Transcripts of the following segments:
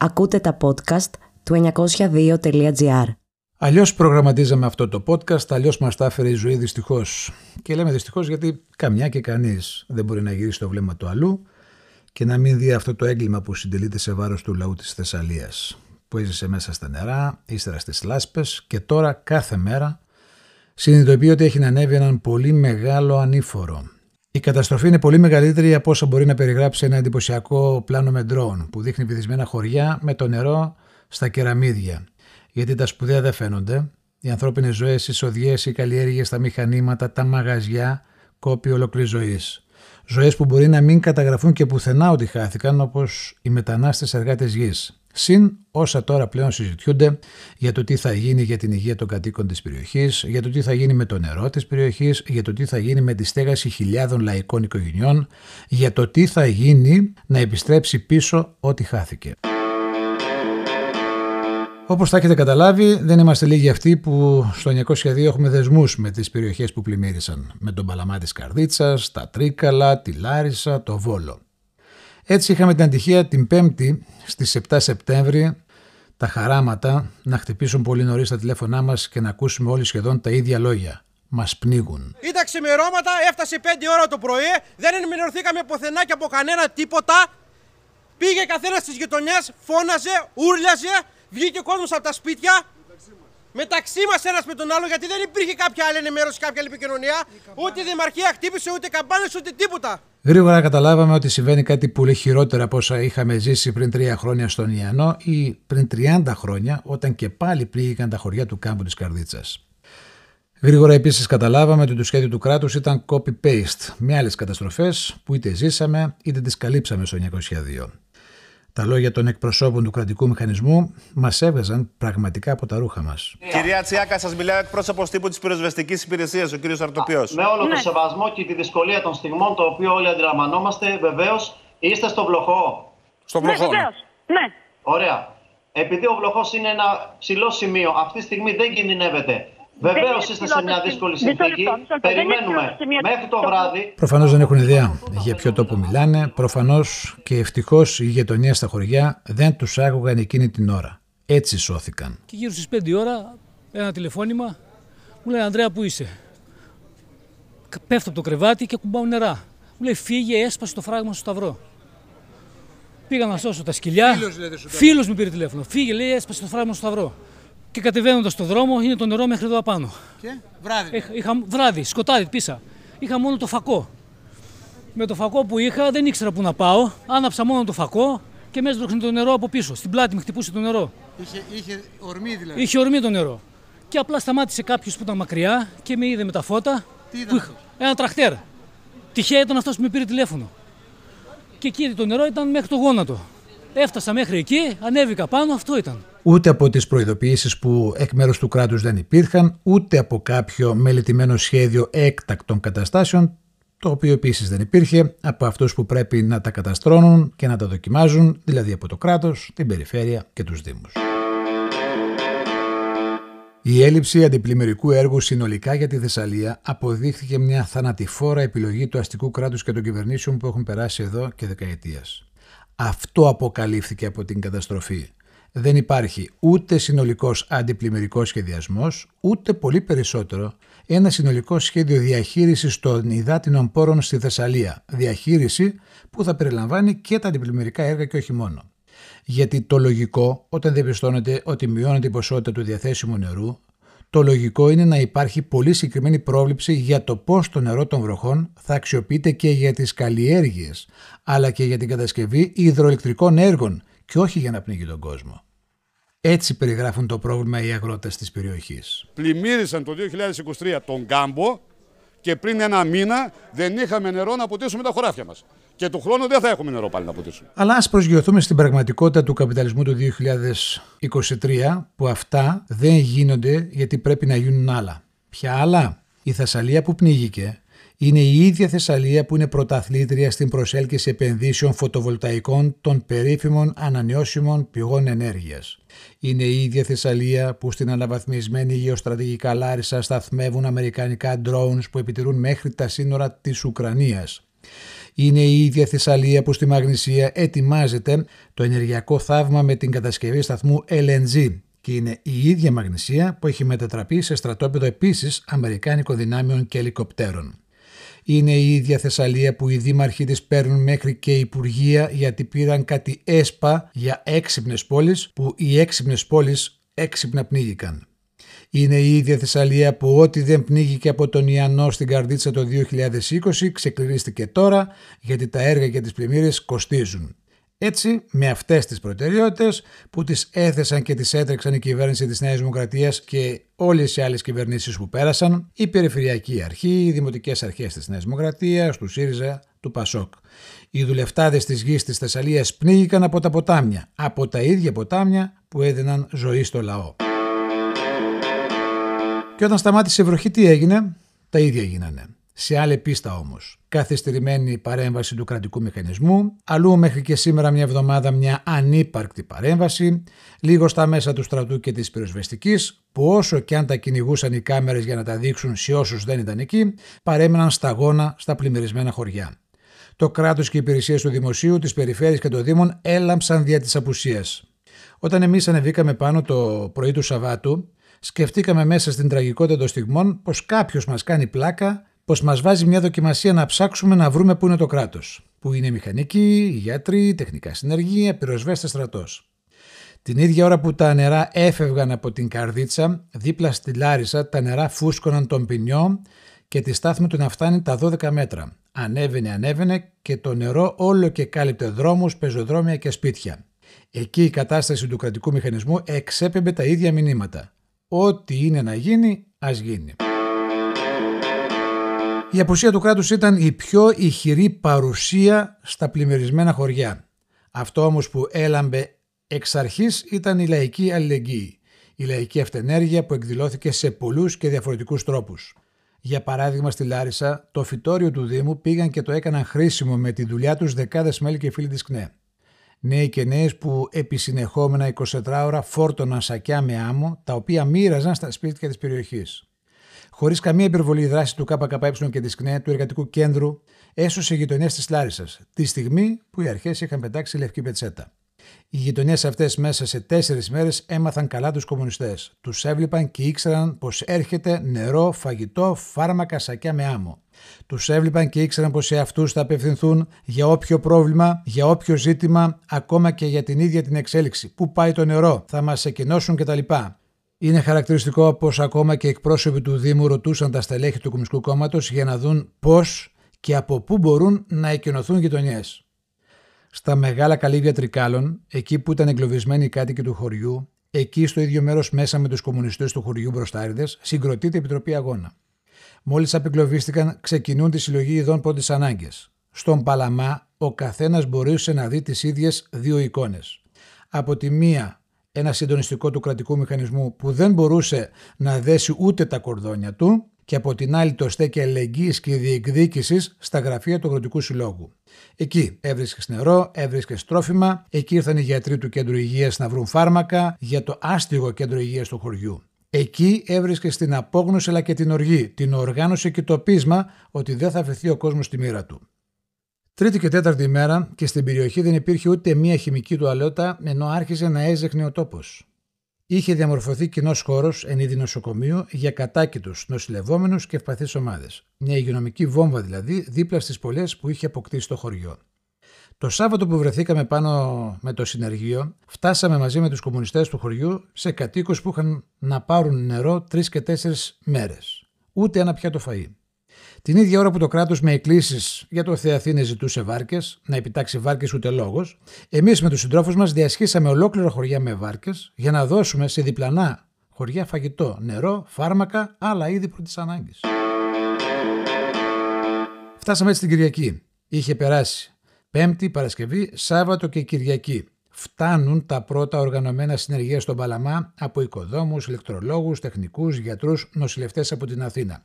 Ακούτε τα podcast του 902.gr. Αλλιώς προγραμματίζαμε αυτό το podcast, αλλιώς μας τα έφερε η ζωή δυστυχώς. Και λέμε δυστυχώς γιατί καμιά και κανείς δεν μπορεί να γυρίσει το βλέμμα του αλλού και να μην δει αυτό το έγκλημα που συντελείται σε βάρος του λαού της Θεσσαλίας. Που έζησε μέσα στα νερά, ύστερα στις λάσπες και τώρα κάθε μέρα συνειδητοποιεί ότι έχει να ανέβει έναν πολύ μεγάλο ανήφορο. Η καταστροφή είναι πολύ μεγαλύτερη από όσα μπορεί να περιγράψει ένα εντυπωσιακό πλάνο με ντρόουν που δείχνει βυθισμένα χωριά με το νερό στα κεραμίδια. Γιατί τα σπουδαία δεν φαίνονται. Οι ανθρώπινες ζωές, οι σοδιές, οι καλλιέργειες, τα μηχανήματα, τα μαγαζιά, κόπη ολόκληρης ζωής. Ζωές που μπορεί να μην καταγραφούν και πουθενά ότι χάθηκαν, όπως οι μετανάστες εργάτες γης. Συν όσα τώρα πλέον συζητιούνται για το τι θα γίνει για την υγεία των κατοίκων της περιοχής, για το τι θα γίνει με το νερό της περιοχής, για το τι θα γίνει με τη στέγαση χιλιάδων λαϊκών οικογενειών, για το τι θα γίνει να επιστρέψει πίσω ό,τι χάθηκε. Όπως θα έχετε καταλάβει, δεν είμαστε λίγοι αυτοί που στο 902 έχουμε δεσμούς με τις περιοχές που πλημμύρισαν. Με τον Παλαμά της Καρδίτσας, τα Τρίκαλα, τη Λάρισα, το Βόλο. Έτσι είχαμε την ατυχία την 5η στις 7 Σεπτέμβρη τα χαράματα να χτυπήσουν πολύ νωρίς τα τηλέφωνά μας και να ακούσουμε όλοι σχεδόν τα ίδια λόγια. Μας πνίγουν. Ήταν ξημερώματα, έφτασε 5 ώρα το πρωί, δεν ενημερωθήκαμε πουθενά και από κανένα τίποτα. Πήγε καθένας τη γειτονιά, φώναζε, ούρλιαζε, βγήκε ο κόσμος από τα σπίτια. Μεταξύ μας ένας με τον άλλο, γιατί δεν υπήρχε κάποια άλλη ενημέρωση, κάποια άλλη επικοινωνία. Ούτε η δημαρχία χτύπησε, ούτε καμπάνες, ούτε τίποτα. Γρήγορα καταλάβαμε ότι συμβαίνει κάτι πολύ χειρότερο από όσα είχαμε ζήσει πριν τρία χρόνια στον Ιαννό ή πριν 30 χρόνια, όταν και πάλι πλήγηκαν τα χωριά του κάμπου της Καρδίτσας. Γρήγορα επίσης καταλάβαμε ότι το σχέδιο του κράτους ήταν copy-paste με άλλες καταστροφές που είτε ζήσαμε είτε τις καλύψαμε στο 902. Τα λόγια των εκπροσώπων του κρατικού μηχανισμού μας έβγαζαν πραγματικά από τα ρούχα μας. Κυρία Τσιάκα, σας μιλάει ο εκπρόσωπος τύπου της πυροσβεστικής υπηρεσίας, ο κύριος Αρτοπιός. Με όλο το σεβασμό και τη δυσκολία των στιγμών, το οποίο όλοι αντιλαμβανόμαστε, βεβαίως είστε στο βλοχό. Στο βλοχό. Ναι, βεβαίως. ναι. Ωραία. Επειδή ο βλοχός είναι ένα ψηλό σημείο, αυτή τη στιγμή δεν κινδυνεύεται. Βεβαίως είναι είστε σε ψηλό μια το δύσκολη σημείο. Μισό συνθήκη. λεπτό, μισό λεπτό. Δεν είναι Περιμένουμε ψηλό το σημείο. μέχρι το βράδυ. Προφανώς δεν έχουν ιδέα για ποιο τόπο μιλάνε. Προφανώς και ευτυχώς η γειτονία στα χωριά δεν τους άκουγαν εκείνη την ώρα. Έτσι σώθηκαν. Και γύρω στις 5 ώρα ένα τηλεφώνημα μου λέει Ανδρέα που είσαι; Κα- Πέφτω από το κρεβάτι και κουμπάω νερά. Μου λέει φύγε έσπασε το φράγμα στο σταυρό. Πήγα να σώσω τα σκυλιά. Φίλος μου πήρε τηλέφωνο. Φύγε λέει έσπασε το φράγμα στο σταυρό. Και κατεβαίνοντας στο δρόμο είναι το νερό μέχρι εδώ απάνω. Και βράδυ. Είχα, είχα βράδυ, σκοτάδι πίσα. Είχα μόνο το φακό. Με το φακό που είχα δεν ήξερα πού να πάω. Άναψα μόνο το φακό και με έσβρωχνε το νερό από πίσω. Στην πλάτη με χτυπούσε το νερό. Είχε, είχε ορμή δηλαδή. Είχε ορμή το νερό. Και απλά σταμάτησε κάποιος που ήταν μακριά και με είδε με τα φώτα. Τι ήταν που είχα- Ένα τραχτέρ. Τυχαία ήταν αυτός που με πήρε τηλέφωνο. Και εκεί το νερό ήταν μέχρι το γόνατο. Έφτασα μέχρι εκεί, ανέβηκα πάνω, αυτό ήταν. Ούτε από τις προειδοποιήσεις που εκ μέρους του κράτους δεν υπήρχαν, ούτε από κάποιο μελετημένο σχέδιο έκτακτων καταστάσεων, το οποίο επίσης δεν υπήρχε, από αυτούς που πρέπει να τα καταστρώνουν και να τα δοκιμάζουν, δηλαδή από το κράτος, την περιφέρεια και τους δήμους. Η έλλειψη αντιπλημμυρικού έργου συνολικά για τη Θεσσαλία αποδείχθηκε μια θανατηφόρα επιλογή του αστικού κράτους και των κυβερνήσεων που έχουν περάσει εδώ και δεκαετίας. Αυτό αποκαλύφθηκε από την καταστροφή. Δεν υπάρχει ούτε συνολικός αντιπλημμυρικός σχεδιασμός, ούτε πολύ περισσότερο ένα συνολικό σχέδιο διαχείρισης των υδάτινων πόρων στη Θεσσαλία. Διαχείριση που θα περιλαμβάνει και τα αντιπλημμυρικά έργα και όχι μόνο. Γιατί το λογικό, όταν διαπιστώνεται ότι μειώνεται η ποσότητα του διαθέσιμου νερού, το λογικό είναι να υπάρχει πολύ συγκεκριμένη πρόβληψη για το πώς το νερό των βροχών θα αξιοποιείται και για τις καλλιέργειες, αλλά και για την κατασκευή υδροελεκτρικών έργων και όχι για να πνίγει τον κόσμο. Έτσι περιγράφουν το πρόβλημα οι αγρότες της περιοχής. πλημμύρισαν το 2023 τον Κάμπο και πριν ένα μήνα δεν είχαμε νερό να ποτίσουμε τα χωράφια μας. Και του χρόνου δεν θα έχουμε νερό πάλι να ποτίσουμε. Αλλά ας προσγειωθούμε στην πραγματικότητα του καπιταλισμού του 2023 που αυτά δεν γίνονται γιατί πρέπει να γίνουν άλλα. Ποια άλλα; Η Θεσσαλία που πνίγηκε είναι η ίδια Θεσσαλία που είναι πρωταθλήτρια στην προσέλκυση επενδύσεων φωτοβολταϊκών των περίφημων ανανεώσιμων πηγών ενέργειας. Είναι η ίδια Θεσσαλία που στην αναβαθμισμένη γεωστρατηγικά Λάρισα σταθμεύουν αμερικανικά drones που επιτηρούν μέχρι τα σύνορα της Ουκρανίας. Είναι η ίδια Θεσσαλία που στη Μαγνησία ετοιμάζεται το ενεργειακό θαύμα με την κατασκευή σταθμού LNG και είναι η ίδια Μαγνησία που έχει μετατραπεί σε στρατόπεδο επίσης Αμερικάνικων δυνάμεων και ελικοπτέρων. Είναι η ίδια Θεσσαλία που οι δήμαρχοι της παίρνουν μέχρι και υπουργεία γιατί πήραν κάτι έσπα για έξυπνες πόλεις που οι έξυπνες πόλεις έξυπνα πνίγηκαν. Είναι η ίδια Θεσσαλία που ό,τι δεν πνίγηκε από τον Ιαννό στην Καρδίτσα το 2020 ξεκληρίστηκε τώρα γιατί τα έργα για τις πλημμύρες κοστίζουν. Έτσι, με αυτές τις προτεραιότητες που τις έθεσαν και τις έτρεξαν η κυβέρνηση της Νέας Δημοκρατίας και όλες οι άλλες κυβερνήσεις που πέρασαν, η Περιφερειακή Αρχή, οι Δημοτικές Αρχές της Νέας Δημοκρατίας, του ΣΥΡΙΖΑ, του ΠΑΣΟΚ. Οι δουλευτάδες της γης της Θεσσαλίας πνίγηκαν από τα ποτάμια, από τα ίδια ποτάμια που έδιναν ζωή στο λαό. Και όταν σταμάτησε η βροχή τι έγινε, τα ίδια γίνανε. Σε άλλη πίστα όμως. Καθυστερημένη παρέμβαση του κρατικού μηχανισμού, αλλού μέχρι και σήμερα μια εβδομάδα μια ανύπαρκτη παρέμβαση, λίγο στα μέσα του στρατού και της πυροσβεστικής, που όσο και αν τα κυνηγούσαν οι κάμερες για να τα δείξουν σε όσους δεν ήταν εκεί, παρέμειναν σταγόνα στα πλημμυρισμένα χωριά. Το κράτος και οι υπηρεσίες του δημοσίου, της περιφέρειας και των Δήμων έλαμψαν δια της απουσίας. Όταν εμείς ανεβήκαμε πάνω το πρωί του Σαββάτου, σκεφτήκαμε μέσα στην τραγικότητα των στιγμών πως κάποιος μας κάνει πλάκα, πως μας βάζει μια δοκιμασία να ψάξουμε να βρούμε πού είναι το κράτος. Πού είναι οι μηχανικοί, οι γιατροί, τεχνικά συνεργεία, πυροσβέστε στρατός. Την ίδια ώρα που τα νερά έφευγαν από την καρδίτσα, δίπλα στη Λάρισα τα νερά φούσκωναν τον ποινιό και τη στάθμη του να φτάνει τα 12 μέτρα. Ανέβαινε, ανέβαινε και το νερό όλο και κάλυπτε δρόμους, πεζοδρόμια και σπίτια. Εκεί η κατάσταση του κρατικού μηχανισμού εξέπεμπε τα ίδια μηνύματα. Ό,τι είναι να γίνει, ας γίνει. Η απουσία του κράτους ήταν η πιο ηχηρή παρουσία στα πλημμυρισμένα χωριά. Αυτό όμως που έλαμπε εξ αρχής ήταν η λαϊκή αλληλεγγύη, η λαϊκή αυτενέργεια που εκδηλώθηκε σε πολλούς και διαφορετικούς τρόπους. Για παράδειγμα, στη Λάρισα, το φυτόριο του Δήμου πήγαν και το έκαναν χρήσιμο με τη δουλειά τους δεκάδες μέλη και φίλοι της ΚΝΕ. Νέοι και νέες που επισυνεχόμενα 24 ώρα φόρτωναν σακιά με άμμο, τα οποία μοίραζαν στα σπίτια της περιοχής. Χωρίς καμία υπερβολή, η δράση του ΚΚΕ και της ΚΝΕ, του Εργατικού Κέντρου, έσωσε γειτονιές της Λάρισας, τη στιγμή που οι αρχές είχαν πετάξει λευκή πετσέτα. Οι γειτονιές αυτές μέσα σε τέσσερις μέρες έμαθαν καλά τους κομμουνιστές. Τους έβλεπαν και ήξεραν πως έρχεται νερό, φαγητό, φάρμακα, σακιά με άμμο. Τους έβλεπαν και ήξεραν πως σε αυτούς θα απευθυνθούν για όποιο πρόβλημα, για όποιο ζήτημα, ακόμα και για την ίδια την εξέλιξη. Πού πάει το νερό, θα μας εκενώσουν κτλ. Είναι χαρακτηριστικό πως ακόμα και εκπρόσωποι του Δήμου ρωτούσαν τα στελέχη του Κομμουνιστικού Κόμματος για να δουν πώς και από πού μπορούν να εκενωθούν γειτονιές. Στα μεγάλα καλύβια τρικάλων, εκεί που ήταν εγκλωβισμένοι οι κάτοικοι του χωριού, εκεί στο ίδιο μέρος μέσα με τους κομμουνιστές του χωριού μπροστάριδες, συγκροτείται η Επιτροπή Αγώνα. Μόλις απεγκλωβίστηκαν, ξεκινούν τη συλλογή ειδών πρώτης ανάγκε. Στον Παλαμά, ο καθένας μπορούσε να δει τις ίδιες δύο εικόνες. Από τη μία, ένα συντονιστικό του κρατικού μηχανισμού που δεν μπορούσε να δέσει ούτε τα κορδόνια του, και από την άλλη το στέκει αλληλεγγύης και διεκδίκησης στα γραφεία του Αγροτικού Συλλόγου. Εκεί έβρισκες νερό, έβρισκες τρόφιμα, εκεί ήρθαν οι γιατροί του κέντρου υγείας να βρουν φάρμακα για το άστιγο κέντρο υγείας του χωριού. Εκεί έβρισκες την απόγνωση αλλά και την οργή, την οργάνωση και το πείσμα ότι δεν θα αφαιθεί ο κόσμος στη μοίρα του. Τρίτη και τέταρτη ημέρα και στην περιοχή δεν υπήρχε ούτε μία χημική τουαλέτα ενώ άρχισε να έζεχνε ο τόπος είχε διαμορφωθεί κοινός χώρος εν είδη νοσοκομείου για κατάκητους νοσηλευόμενους και ευπαθείς ομάδες. Μια υγειονομική βόμβα δηλαδή δίπλα στις πολλές που είχε αποκτήσει το χωριό. Το Σάββατο που βρεθήκαμε πάνω με το συνεργείο, φτάσαμε μαζί με τους κομμουνιστές του χωριού σε κατοίκους που είχαν να πάρουν νερό τρεις και τέσσερις μέρες. Ούτε ένα πιάτο φαΐ. Την ίδια ώρα που το κράτος με εκκλήσεις για το Θεαθήνε ζητούσε βάρκες, να επιτάξει βάρκες ούτε λόγος, εμείς με τους συντρόφους μας διασχίσαμε ολόκληρα χωριά με βάρκες για να δώσουμε σε διπλανά χωριά φαγητό, νερό, φάρμακα, άλλα είδη πρώτη ανάγκη. Φτάσαμε έτσι την Κυριακή. Είχε περάσει Πέμπτη, Παρασκευή, Σάββατο και Κυριακή φτάνουν τα πρώτα οργανωμένα συνεργεία στον Παλαμά από οικοδόμους, ηλεκτρολόγους, τεχνικούς, γιατρούς, νοσηλευτές από την Αθήνα.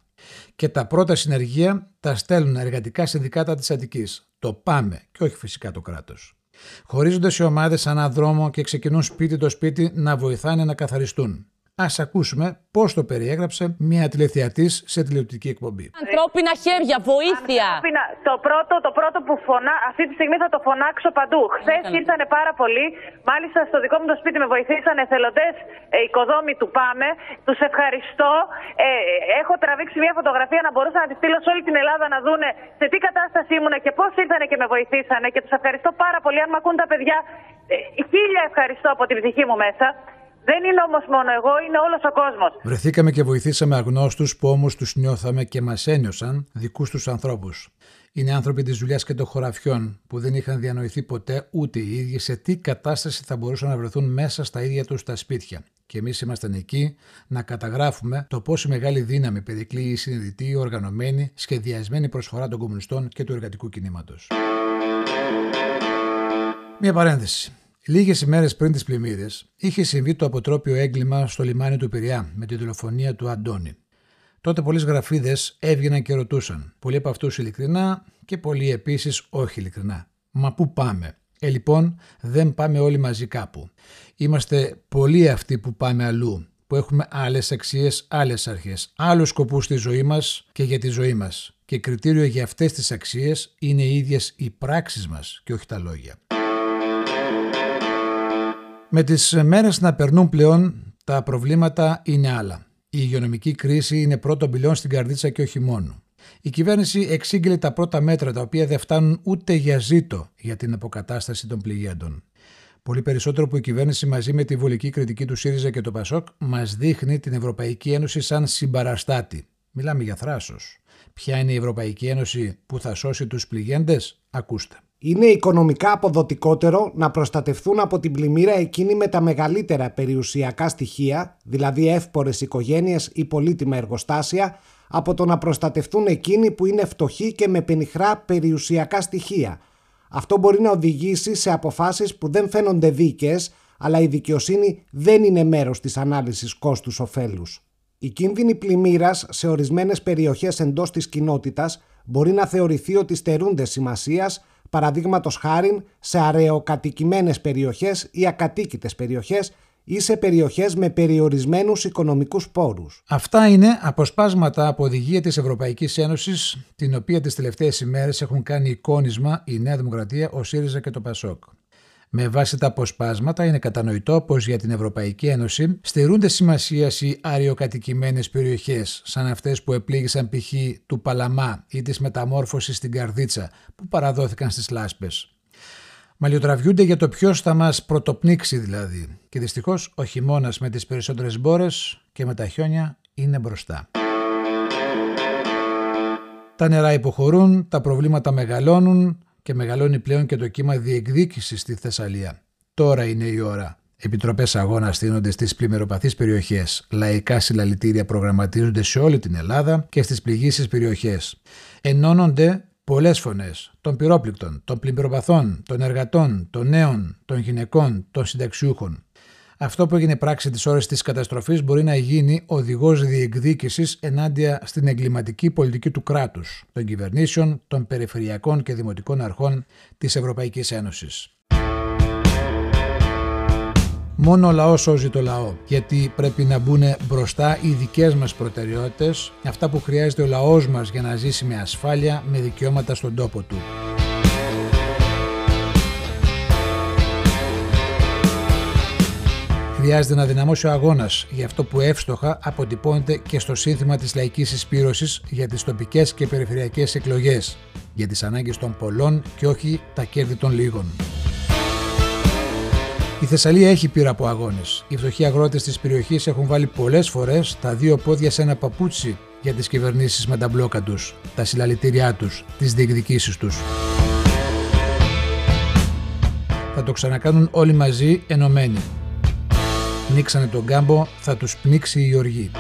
Και τα πρώτα συνεργεία τα στέλνουν εργατικά συνδικάτα της Αττικής. Το ΠΑΜΕ και όχι φυσικά το κράτος. Χωρίζονται σε ομάδες ανά δρόμο και ξεκινούν σπίτι το σπίτι να βοηθάνε να καθαριστούν. Α ακούσουμε πώς το περιέγραψε μια τηλεθεατής σε τηλεοπτική εκπομπή. Ανθρώπινα χέρια, βοήθεια. Ανθρώπινα, το, πρώτο, το πρώτο που φωνά, αυτή τη στιγμή θα το φωνάξω παντού. Χθες ήρθαν πάρα πολλοί. Μάλιστα στο δικό μου το σπίτι με βοηθήσαν εθελοντές ε, οικοδόμοι του ΠΑΜΕ. Τους ευχαριστώ. Ε, έχω τραβήξει μια φωτογραφία να μπορούσα να τη στείλω σε όλη την Ελλάδα να δούνε σε τι κατάσταση ήμουν και πώς ήρθαν και με βοηθήσανε. Και τους ευχαριστώ πάρα πολύ. Αν με ακούν τα παιδιά, ε, χίλια ευχαριστώ από την ψυχή μου μέσα. Δεν είναι όμως μόνο εγώ, είναι όλος ο κόσμος. Βρεθήκαμε και βοηθήσαμε αγνώστους που όμως τους νιώθαμε και μας ένιωσαν δικούς τους ανθρώπους. Είναι άνθρωποι της δουλειάς και των χωραφιών που δεν είχαν διανοηθεί ποτέ ούτε οι ίδιοι σε τι κατάσταση θα μπορούσαν να βρεθούν μέσα στα ίδια τους τα σπίτια. Και εμείς ήμασταν εκεί να καταγράφουμε το πόση μεγάλη δύναμη περικλεί η συνειδητή, οργανωμένη, σχεδιασμένη προσφορά των κομμουνιστών και του εργατικού κινήματος. Μία παρένθεση. Λίγες ημέρες πριν τις πλημμύρες, είχε συμβεί το αποτρόπιο έγκλημα στο λιμάνι του Πειραιά με τη δολοφονία του Αντώνη. Τότε πολλοί γραφίδε έβγαιναν και ρωτούσαν, πολλοί από αυτούς ειλικρινά και πολλοί επίσης όχι ειλικρινά. Μα πού πάμε; Ε, λοιπόν, δεν πάμε όλοι μαζί κάπου. Είμαστε πολλοί αυτοί που πάμε αλλού, που έχουμε άλλες αξίες, άλλες αρχές, άλλους σκοπούς στη ζωή μας και για τη ζωή μας. Και κριτήριο για αυτές τις αξίες είναι οι ίδιες οι πράξεις μας και όχι τα λόγια. Με τις μέρες να περνούν πλέον, τα προβλήματα είναι άλλα. Η υγειονομική κρίση είναι πρώτο μπιλιόν στην καρδίτσα και όχι μόνο. Η κυβέρνηση εξήγηλε τα πρώτα μέτρα τα οποία δεν φτάνουν ούτε για ζήτο για την αποκατάσταση των πληγέντων. Πολύ περισσότερο που η κυβέρνηση μαζί με τη βολική κριτική του ΣΥΡΙΖΑ και το ΠΑΣΟΚ μας δείχνει την Ευρωπαϊκή Ένωση σαν συμπαραστάτη. Μιλάμε για θράσος. Ποια είναι η Ευρωπαϊκή Ένωση που θα σώσει τους πληγέντες, ακούστε είναι οικονομικά αποδοτικότερο να προστατευτούν από την πλημμύρα εκείνοι με τα μεγαλύτερα περιουσιακά στοιχεία, δηλαδή εύπορες οικογένειες ή πολύτιμα εργοστάσια, από το να προστατευτούν εκείνοι που είναι φτωχοί και με πενιχρά περιουσιακά στοιχεία. Αυτό μπορεί να οδηγήσει σε αποφάσεις που δεν φαίνονται δίκαιες, αλλά η δικαιοσύνη δεν είναι μέρος της ανάλυσης κόστους-οφέλους. Η κίνδυνη πλημμύρας σε ορισμένες περιοχές εντός της κοινότητας μπορεί να θεωρηθεί ότι στερούνται σημασίας παραδείγματος χάρη σε αραιοκατοικημένες περιοχές ή ακατοίκητες περιοχές ή σε περιοχές με περιορισμένους οικονομικούς πόρους. Αυτά είναι αποσπάσματα από οδηγία της Ευρωπαϊκής Ένωσης, την οποία τις τελευταίες ημέρες έχουν κάνει εικόνισμα η Νέα Δημοκρατία, ο ΣΥΡΙΖΑ και το ΠΑΣΟΚ. Με βάση τα αποσπάσματα είναι κατανοητό πως για την Ευρωπαϊκή Ένωση στερούνται σημασία οι αριοκατοικημένε περιοχές, σαν αυτές που επλήγησαν π.χ. του Παλαμά ή της μεταμόρφωσης στην Καρδίτσα, που παραδόθηκαν στις λάσπες. Μαλλιοτραβιούνται για το ποιος θα μας πρωτοπνίξει δηλαδή. Και δυστυχώς ο χειμώνας με τις περισσότερες μπόρες και με τα χιόνια είναι μπροστά. Τα νερά υποχωρούν, τα προβλήματα μεγαλώνουν, και μεγαλώνει πλέον και το κύμα διεκδίκησης στη Θεσσαλία. Τώρα είναι η ώρα. Επιτροπές αγώνας στείνονται στις πλημμυροπαθείς περιοχές. Λαϊκά συλλαλητήρια προγραμματίζονται σε όλη την Ελλάδα και στις πληγήσεις περιοχές. Ενώνονται πολλές φωνές των πυρόπληκτων, των πλημμυροπαθών, των εργατών, των νέων, των γυναικών, των συνταξιούχων. Αυτό που έγινε πράξη τη ώρες της καταστροφής μπορεί να γίνει οδηγός διεκδίκησης ενάντια στην εγκληματική πολιτική του κράτους, των κυβερνήσεων, των περιφερειακών και δημοτικών αρχών της Ευρωπαϊκής Ένωσης. Μόνο ο λαός σώζει το λαό, γιατί πρέπει να μπουν μπροστά οι δικές μας προτεραιότητες, αυτά που χρειάζεται ο λαός μας για να ζήσει με ασφάλεια, με δικαιώματα στον τόπο του. Χρειάζεται να δυναμώσει ο αγώνας για αυτό που εύστοχα αποτυπώνεται και στο σύνθημα της λαϊκής εισπήρωσης για τις τοπικές και περιφερειακές εκλογές, για τις ανάγκες των πολλών και όχι τα κέρδη των λίγων. Η Θεσσαλία έχει πείρα από αγώνες. Οι φτωχοί αγρότες της περιοχής έχουν βάλει πολλές φορές τα δύο πόδια σε ένα παπούτσι για τις κυβερνήσεις με τα μπλόκα τους, τα συλλαλητήριά τους, τις διεκδικήσεις τους. Θα το ξανακάνουν όλοι μαζί ενωμένοι. Νίξανε τον κάμπο, θα τους πνίξει η οργή.